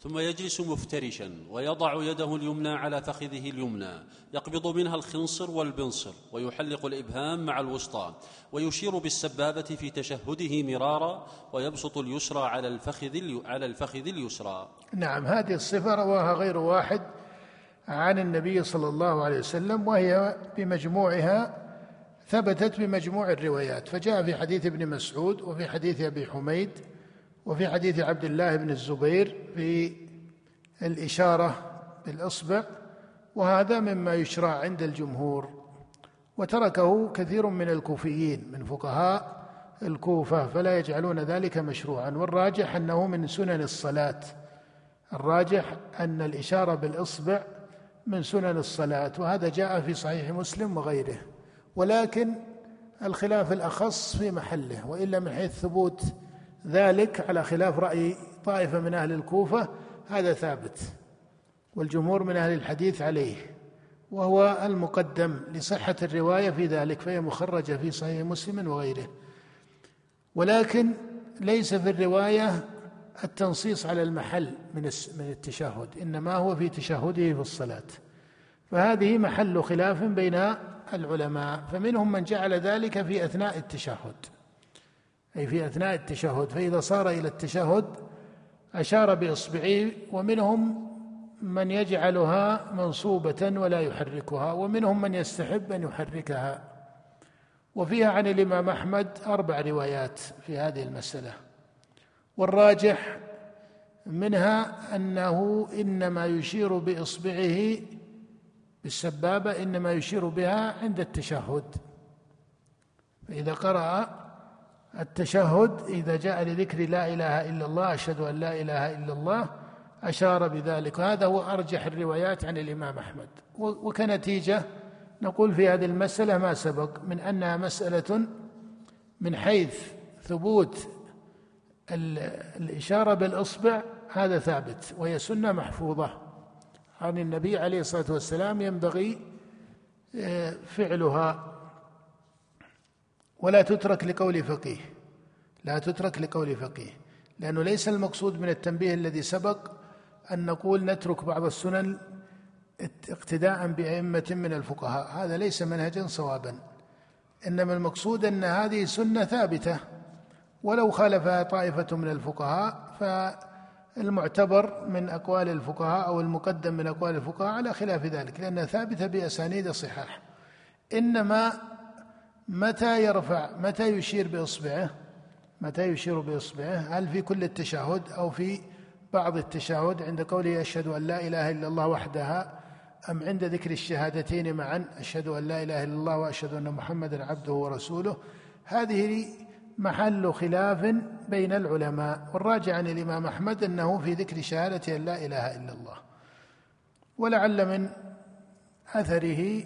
ثم يجلس مفترشا ويضع يده اليمنى على فخذه اليمنى يقبض منها الخنصر والبنصر ويحلق الإبهام مع الوسطى ويشير بالسبابة في تشهده مرارا ويبسط اليسرى على الفخذ على الفخذ اليسرى. نعم. هذه الصفة رواها غير واحد عن النبي صلى الله عليه وسلم وهي بمجموعها ثبتت بمجموع الروايات فجاء في حديث ابن مسعود وفي حديث أبي حميد وفي حديث عبد الله بن الزبير في الإشارة بالإصبع وهذا مما يشرع عند الجمهور وتركه كثير من الكوفيين من فقهاء الكوفة فلا يجعلون ذلك مشروعا والراجح أنه من سنن الصلاة الراجح أن الإشارة بالإصبع من سنن الصلاة وهذا جاء في صحيح مسلم وغيره. ولكن الخلاف الأخص في محله وإلا من حيث ثبوت ذلك على خلاف رأي طائفة من أهل الكوفة هذا ثابت والجمهور من أهل الحديث عليه وهو المقدم لصحة الرواية في ذلك فهي مخرجة في صحيح مسلم وغيره. ولكن ليس في الرواية التنصيص على المحل من من التشهد إنما هو في تشهده في الصلاة. فهذه محل خلاف بين العلماء فمنهم من جعل ذلك في أثناء التشهد. أي في أثناء التشهد فإذا صار إلى التشهد أشار بإصبعه ومنهم من يجعلها منصوبة ولا يحركها ومنهم من يستحب أن يحركها. وفيها عن الإمام أحمد أربع روايات في هذه المسألة. والراجح منها أنه إنما يشير بإصبعه بالسبابه إنما يشير بها عند التشهد. فإذا قرأ التشهد إذا جاء لذكر لا إله إلا الله أشهد أن لا إله إلا الله أشار بذلك. وهذا هو أرجح الروايات عن الإمام أحمد. وكنتيجة نقول في هذه المسألة ما سبق من أنها مسألة من حيث ثبوت الإشارة بالإصبع هذا ثابت وهي سنة محفوظة. عن النبي عليه الصلاة والسلام ينبغي آه، فعلها. ولا تترك لقول فقيه. لا تترك لقول فقيه. لأنه ليس المقصود من التنبيه الذي سبق أن نقول نترك بعض السنن اقتداء بأئمة من الفقهاء. هذا ليس منهجا صوابا. إنما المقصود أن هذه سنة ثابتة. ولو خالفها طائفة من الفقهاء فالمعتبر من أقوال الفقهاء أو المقدم من أقوال الفقهاء على خلاف ذلك لأنها ثابتة بأسانيد الصحاح إنما متى يرفع متى يشير بإصبعه؟ متى يشير بإصبعه؟ هل في كل التشهد أو في بعض التشهد عند قوله أشهد أن لا إله إلا الله وحدها أم عند ذكر الشهادتين معا أشهد أن لا إله إلا الله وأشهد أن محمدا عبده ورسوله؟ هذه محل خلاف بين العلماء والراجع عن الإمام أحمد أنه في ذكر شهادة أن لا إله إلا الله. ولعل من أثره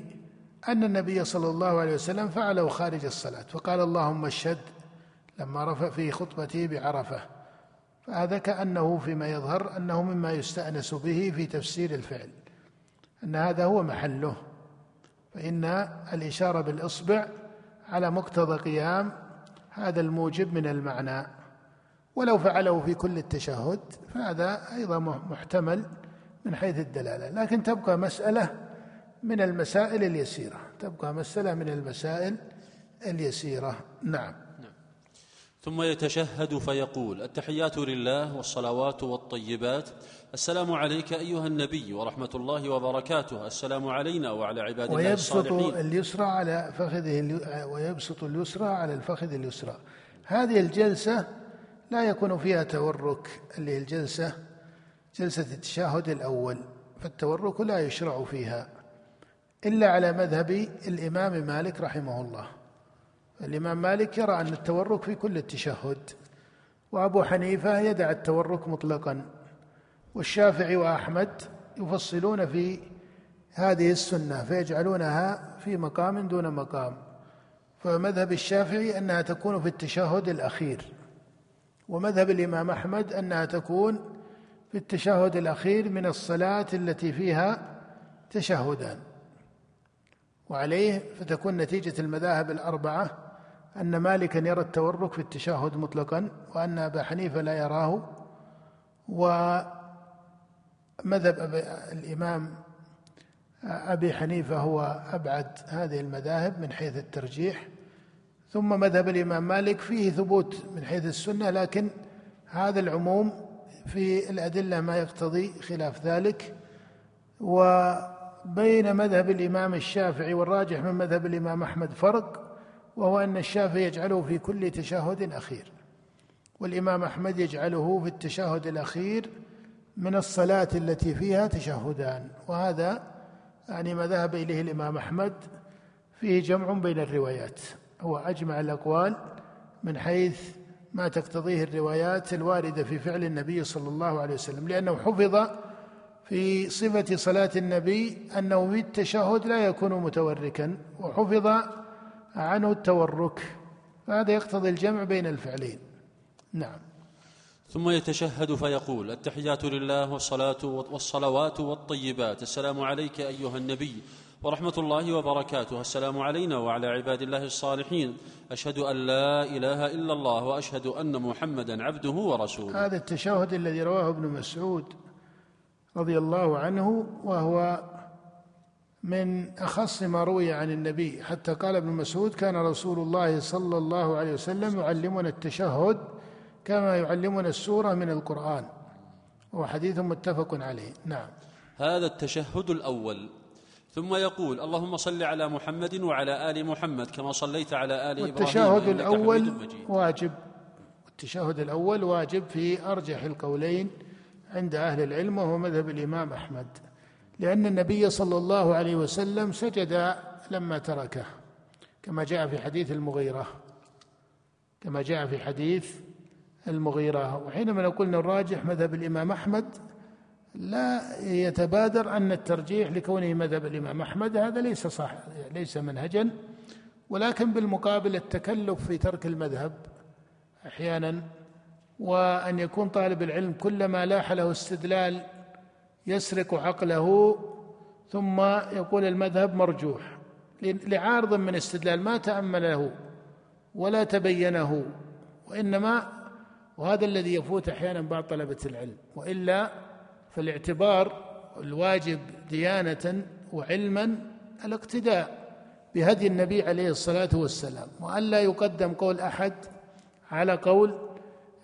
أن النبي صلى الله عليه وسلم فعله خارج الصلاة فقال اللهم اشهد لما رفع في خطبته بعرفة. فهذا كأنه فيما يظهر أنه مما يستأنس به في تفسير الفعل أن هذا هو محله. فإن الإشارة بالإصبع على مقتضى قيام هذا الموجب من المعنى. ولو فعله في كل التشهد فهذا أيضا محتمل من حيث الدلالة. لكن تبقى مسألة من المسائل اليسيرة. تبقى مسألة من المسائل اليسيرة. نعم. ثم يتشهد فيقول التحيات لله والصلوات والطيبات. السلام عليك أيها النبي ورحمة الله وبركاته. السلام علينا وعلى عباد الله الصالحين. ويبسط اليسرى على فخذه ويبسط اليسرى على الفخذ اليسرى. هذه الجلسة لا يكون فيها تورك اللي هي الجلسه جلسة التشهد الأول فالتورك لا يشرع فيها إلا على مذهب الإمام مالك رحمه الله. الإمام مالك يرى أن التورك في كل التشهد وأبو حنيفة يدع التورك مطلقا والشافعي وأحمد يفصلون في هذه السنة فيجعلونها في مقام دون مقام. فمذهب الشافعي أنها تكون في التشهد الأخير ومذهب الإمام أحمد أنها تكون في التشهد الأخير من الصلاة التي فيها تشهدان. وعليه فتكون نتيجة المذاهب الأربعة أن مالكا يرى التورك في التشهد مطلقا وأن أبا حنيفة لا يراه. ومذهب الإمام أبي حنيفة هو أبعد هذه المذاهب من حيث الترجيح. ثم مذهب الإمام مالك فيه ثبوت من حيث السنة لكن هذا العموم في الأدلة ما يقتضي خلاف ذلك. وبين مذهب الإمام الشافعي والراجح من مذهب الإمام أحمد فرق. وهو أن الشافعي يجعله في كل تشهد أخير والإمام أحمد يجعله في التشهد الأخير من الصلاة التي فيها تشهدان وهذا يعني ما ذهب إليه الإمام أحمد فيه جمع بين الروايات هو أجمع الأقوال من حيث ما تقتضيه الروايات الواردة في فعل النبي صلى الله عليه وسلم لأنه حفظ في صفة صلاة النبي أنه في التشهد لا يكون متوركا وحفظ عنه التورك فهذا يقتضي الجمع بين الفعلين. نعم. ثم يتشهد فيقول التحيات لله والصلاة والصلوات والطيبات. السلام عليك أيها النبي ورحمة الله وبركاته. السلام علينا وعلى عباد الله الصالحين. أشهد أن لا إله إلا الله وأشهد أن محمدا عبده ورسوله. هذا التشهد الذي رواه ابن مسعود رضي الله عنه وهو من أخص ما روي عن النبي حتى قال ابن مسعود كان رسول الله صلى الله عليه وسلم يعلمنا التشهد كما يعلمنا السورة من القرآن. وهو حديث متفق عليه. نعم. هذا التشهد الأول. ثم يقول اللهم صل على محمد وعلى آل محمد كما صليت على آل إبراهيم والتشهد الأول واجب. التشهد الأول واجب في أرجح القولين عند أهل العلم وهو مذهب الإمام أحمد. لأن النبي صلى الله عليه وسلم سجد لما تركه كما جاء في حديث المغيرة كما جاء في حديث المغيرة. وحينما نقول إن الراجح مذهب الإمام أحمد لا يتبادر أن الترجيح لكونه مذهب الإمام أحمد هذا ليس صح ليس منهجا ولكن بالمقابل التكلف في ترك المذهب أحيانا وأن يكون طالب العلم كلما لاح له استدلال يسرق عقله ثم يقول المذهب مرجوح. لعارض من استدلال ما تأمله ولا تبينه وإنما وهذا الذي يفوت أحيانا بعض طلبة العلم. وإلا فالاعتبار الواجب ديانة وعلما الاقتداء بهدي النبي عليه الصلاة والسلام. وأن لا يقدم قول أحد على قول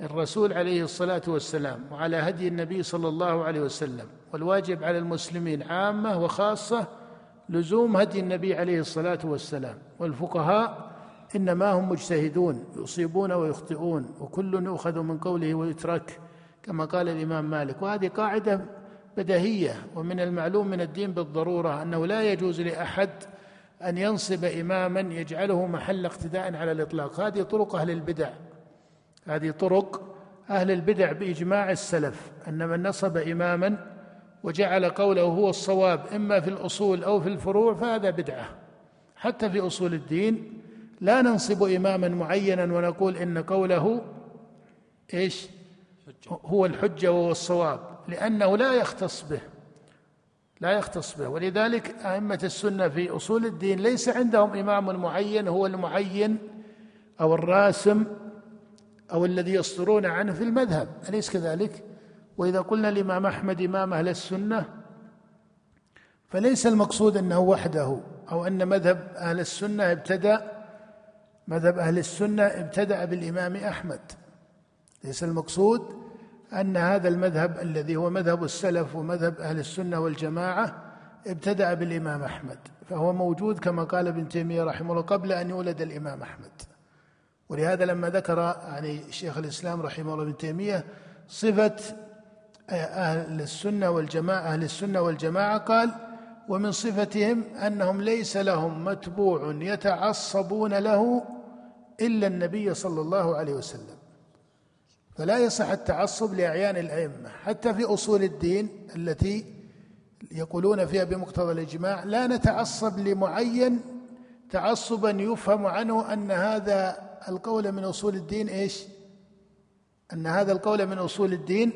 الرسول عليه الصلاة والسلام وعلى هدي النبي صلى الله عليه وسلم. والواجب على المسلمين عامة وخاصة لزوم هدي النبي عليه الصلاة والسلام. والفقهاء إنما هم مجتهدون يصيبون ويخطئون وكل يؤخذ من قوله ويترك كما قال الإمام مالك. وهذه قاعدة بديهية ومن المعلوم من الدين بالضرورة أنه لا يجوز لأحد أن ينصب إماما يجعله محل اقتداء على الإطلاق. هذه طرق أهل البدع. هذه طرق أهل البدع بإجماع السلف أن من نصب إماما وجعل قوله هو الصواب إما في الأصول أو في الفروع فهذا بدعة. حتى في أصول الدين لا ننصب إماما معينا ونقول إن قوله إيش؟ هو الحجة وهو الصواب لأنه لا يختص به. لا يختص به. ولذلك أئمة السنة في أصول الدين ليس عندهم إمام معين هو المعين أو الراسم أو الذي يصدرون عنه في المذهب أليس كذلك؟ وإذا قلنا الإمام أحمد إمام أهل السنة فليس المقصود أنه وحده أو أن مذهب أهل السنة ابتدأ مذهب أهل السنة ابتدأ بالإمام أحمد. ليس المقصود أن هذا المذهب الذي هو مذهب السلف ومذهب أهل السنة والجماعة ابتدأ بالإمام أحمد فهو موجود كما قال ابن تيمية رحمه الله قبل أن يولد الإمام أحمد. ولهذا لما ذكر يعني شيخ الإسلام رحمه الله ابن تيمية صفة أهل السنة والجماعة أهل السنة والجماعة قال ومن صفتهم أنهم ليس لهم متبوع يتعصبون له إلا النبي صلى الله عليه وسلم فلا يصح التعصب لأعيان الأئمة حتى في أصول الدين التي يقولون فيها بمقتضى الإجماع لا نتعصب لمعين تعصبا يفهم عنه أن هذا القول من أصول الدين إيش؟ أن هذا القول من أصول الدين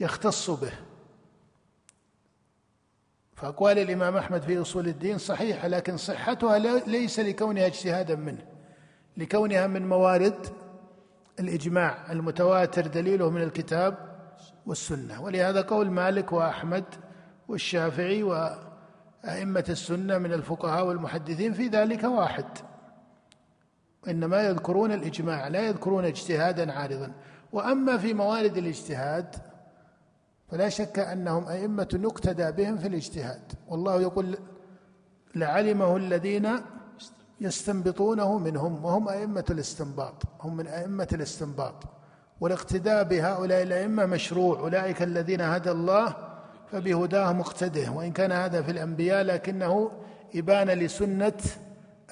يختص به. فأقوال الإمام أحمد في أصول الدين صحيحه لكن صحتها ليس لكونها اجتهادا منه. لكونها من موارد الإجماع المتواتر دليله من الكتاب والسنة. ولهذا قول مالك وأحمد والشافعي وأئمة السنة من الفقهاء والمحدثين في ذلك واحد. إنما يذكرون الإجماع لا يذكرون اجتهادا عارضا. وأما في موارد الاجتهاد فلا شك أنهم أئمة يقتدى بهم في الاجتهاد. والله يقول لعلمه الذين يستنبطونه منهم وهم أئمة الاستنباط هم من أئمة الاستنباط. والاقتداء بهؤلاء الأئمة مشروع أولئك الذين هدى الله فبهداه مقتده وإن كان هذا في الأنبياء لكنه إبانة لسنة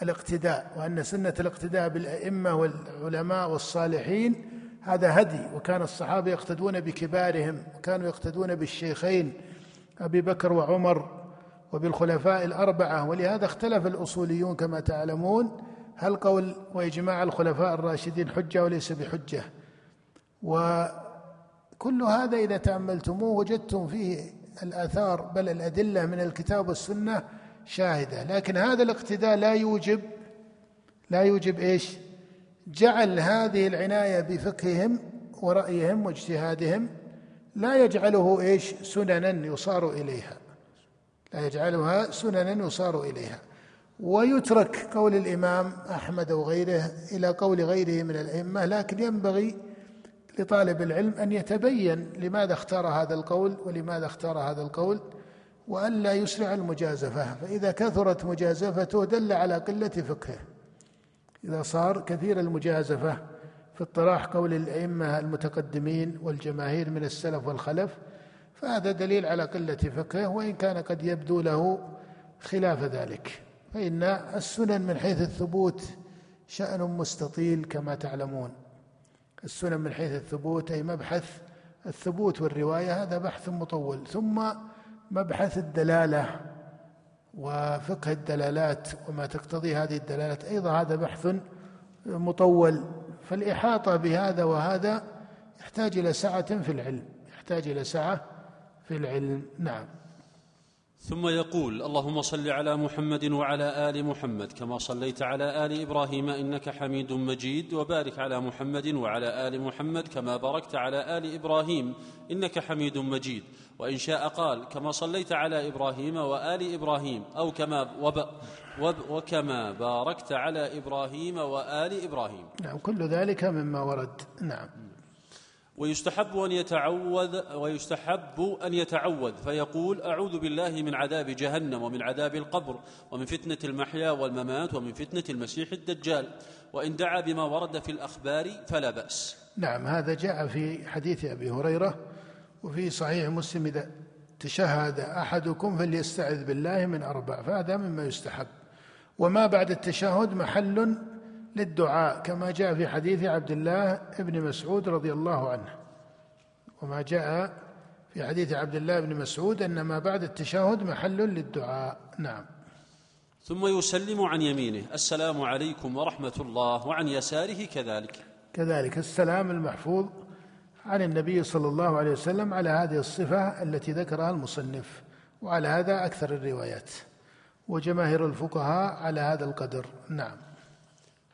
الاقتداء وأن سنة الاقتداء بالأئمة والعلماء والصالحين هذا هدي وكان الصحابة يقتدون بكبارهم وكانوا يقتدون بالشيخين أبي بكر وعمر وبالخلفاء الأربعة. ولهذا اختلف الأصوليون كما تعلمون هل قول وإجماع الخلفاء الراشدين حجة وليس بحجة؟ وكل هذا إذا تأملتموه وجدتم فيه الآثار بل الأدلة من الكتاب والسنة شاهدة. لكن هذا الاقتداء لا يوجب لا يوجب إيش؟ جعل هذه العناية بفقههم ورأيهم واجتهادهم لا يجعله إيش؟ سننا يصار إليها. لا يجعلها سننا يصار إليها. ويترك قول الإمام أحمد وغيره إلى قول غيره من الأئمة لكن ينبغي لطالب العلم أن يتبين لماذا اختار هذا القول ولماذا اختار هذا القول وألا يسرع المجازفة. فإذا كثرت مجازفته دل على قلة فقهه. إذا صار كثير المجازفة في اطراح قول الأئمة المتقدمين والجماهير من السلف والخلف فهذا دليل على قلة فقهه وإن كان قد يبدو له خلاف ذلك. فإن السنن من حيث الثبوت شأن مستطيل كما تعلمون. السنن من حيث الثبوت أي مبحث الثبوت والرواية هذا بحث مطول. ثم مبحث الدلالة وفقه الدلالات وما تقتضي هذه الدلالات. أيضا هذا بحث مطول فالإحاطة بهذا وهذا يحتاج إلى سعه في العلم يحتاج إلى سعه في العلم. نعم. ثم يقول اللهم صل على محمد وعلى آل محمد كما صليت على آل إبراهيم إنك حميد مجيد وبارك على محمد وعلى آل محمد كما باركت على آل إبراهيم إنك حميد مجيد. وإن شاء قال كما صليت على إبراهيم وآل إبراهيم أو كما وب وب وكما باركت على إبراهيم وآل إبراهيم. نعم كل ذلك مما ورد. نعم. ويستحب أن يتعوذ ويستحب أن يتعوذ فيقول أعوذ بالله من عذاب جهنم ومن عذاب القبر ومن فتنة المحيا والممات ومن فتنة المسيح الدجال. وإن دعا بما ورد في الأخبار فلا بأس. نعم هذا جاء في حديث أبي هريرة وفي صحيح مسلم إذا تشهد أحدكم فليستعذ بالله من أربع فهذا مما يستحب. وما بعد التشهد محل للدعاء كما جاء في حديث عبد الله بن مسعود رضي الله عنه. وما جاء في حديث عبد الله بن مسعود أن ما بعد التشهد محل للدعاء. نعم. ثم يسلم عن يمينه السلام عليكم ورحمة الله وعن يساره كذلك. كذلك السلام المحفوظ عن النبي صلى الله عليه وسلم على هذه الصفة التي ذكرها المصنف وعلى هذا أكثر الروايات. وجماهير الفقهاء على هذا القدر. نعم.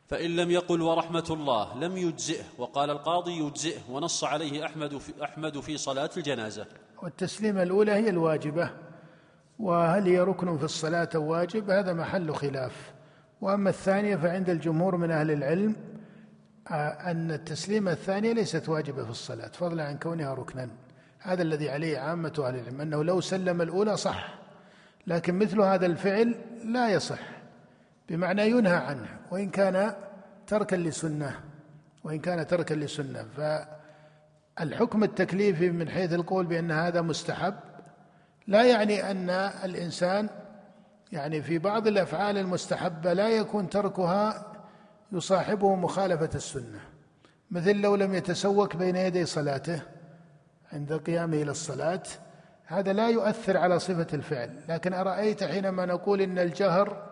فإن لم يقل ورحمة الله لم يجزئه وقال القاضي يجزئه ونص عليه أحمد في, أحمد في صلاة الجنازة. والتسليمة الأولى هي الواجبة. وهل هي ركن في الصلاة واجب؟ هذا محل خلاف. وأما الثانية فعند الجمهور من أهل العلم أن التسليمة الثانية ليست واجبة في الصلاة فضلا عن كونها ركنا. هذا الذي عليه عامة أهل العلم أنه لو سلم الأولى صح لكن مثل هذا الفعل لا يصح بمعنى ينهى عنه وإن كان تركا لسنة وإن كان تركا لسنة. فالحكم التكليفي من حيث القول بأن هذا مستحب لا يعني أن الإنسان يعني في بعض الأفعال المستحبة لا يكون تركها يصاحبه مخالفة السنة مثل لو لم يتسوك بين يدي صلاته عند قيامه إلى الصلاة هذا لا يؤثر على صفة الفعل لكن أرأيت حينما نقول إن الجهر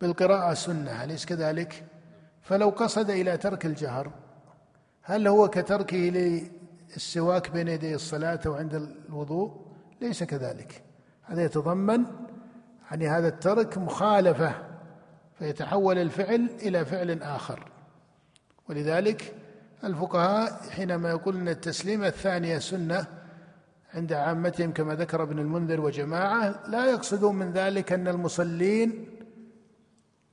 بالقراءة سنة أليس كذلك؟ فلو قصد إلى ترك الجهر هل هو كتركه للسواك بين يدي الصلاة أو عند الوضوء؟ ليس كذلك هذا يتضمن يعني هذا الترك مخالفة فيتحول الفعل إلى فعل آخر ولذلك الفقهاء حينما يقولون التسليمة الثانية سنة عند عامتهم كما ذكر ابن المنذر وجماعة لا يقصدون من ذلك أن المصلين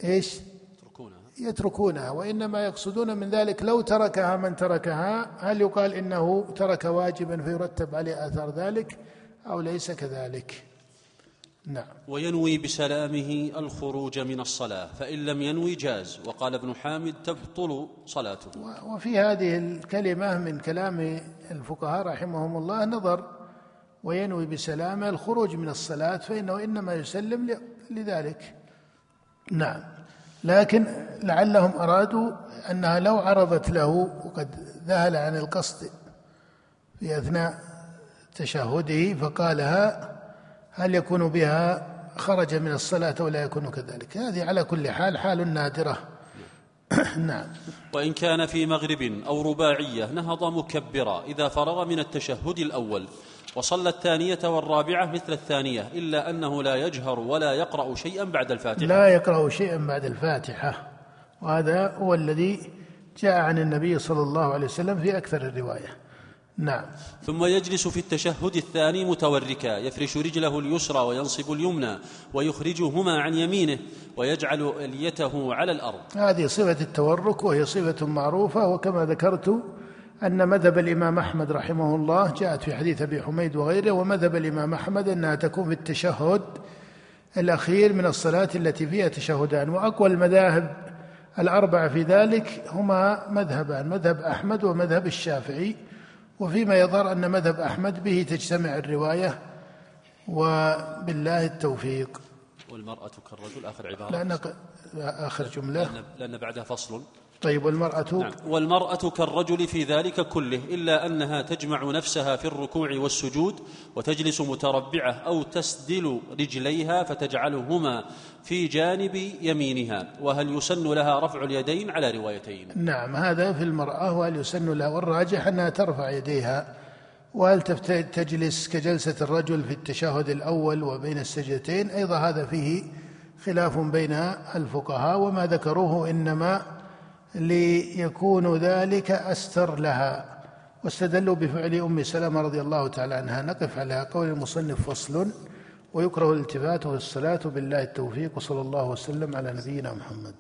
إيش؟ يتركونها يتركونها وإنما يقصدون من ذلك لو تركها من تركها هل يقال إنه ترك واجبا فيرتب عليه آثار ذلك أو ليس كذلك؟ نعم. وينوي بسلامه الخروج من الصلاة فإن لم ينوي جاز. وقال ابن حامد تبطل صلاته. وفي هذه الكلمة من كلام الفقهاء رحمهم الله نظر وينوي بسلامه الخروج من الصلاة فإنه إنما يسلم لذلك. نعم. لكن لعلهم أرادوا أنها لو عرضت له وقد ذهل عن القصد في أثناء تشهده فقالها هل يكون بها خرج من الصلاة ولا يكون كذلك؟ هذه على كل حال حال نادرة. نعم. وإن كان في مغرب أو رباعية نهض مكبرا إذا فرغ من التشهد الأول وصلى الثانية والرابعة مثل الثانية إلا أنه لا يجهر ولا يقرأ شيئا بعد الفاتحة. لا يقرأ شيئا بعد الفاتحة. وهذا هو الذي جاء عن النبي صلى الله عليه وسلم في أكثر الرواية. نعم. ثم يجلس في التشهد الثاني متوركا يفرش رجله اليسرى وينصب اليمنى ويخرجهما عن يمينه ويجعل إليته على الأرض. هذه صفة التورك وهي صفة معروفة وكما ذكرت أن مذهب الإمام أحمد رحمه الله جاءت في حديث أبي حميد وغيره ومذهب الإمام أحمد أنها تكون في التشهد الأخير من الصلاه التي فيها تشهدان وأقوى المذاهب الأربعة في ذلك هما مذهبان مذهب أحمد ومذهب الشافعي. وفيما يظهر أن مذهب أحمد به تجتمع الرواية وبالله التوفيق. والمرأة كالرجل آخر عبارة. لأن آخر جملة. لأن, بعدها فصل. طيب والمرأة؟ نعم. والمرأة كالرجل في ذلك كله إلا أنها تجمع نفسها في الركوع والسجود وتجلس متربعة أو تسدل رجليها فتجعلهما في جانب يمينها وهل يسن لها رفع اليدين على روايتين؟ نعم هذا في المرأة وهل يسن لها؟ والراجح أنها ترفع يديها وهل تجلس كجلسة الرجل في التشهد الأول وبين السجدتين؟ أيضا هذا فيه خلاف بين الفقهاء وما ذكروه إنما ليكون ذلك أستر لها. واستدلوا بفعل أم سلمة رضي الله تعالى عنها. نقف على قول المصنف فصل ويكره الالتفات والصلاة بالله التوفيق وصلى الله وسلم على نبينا محمد.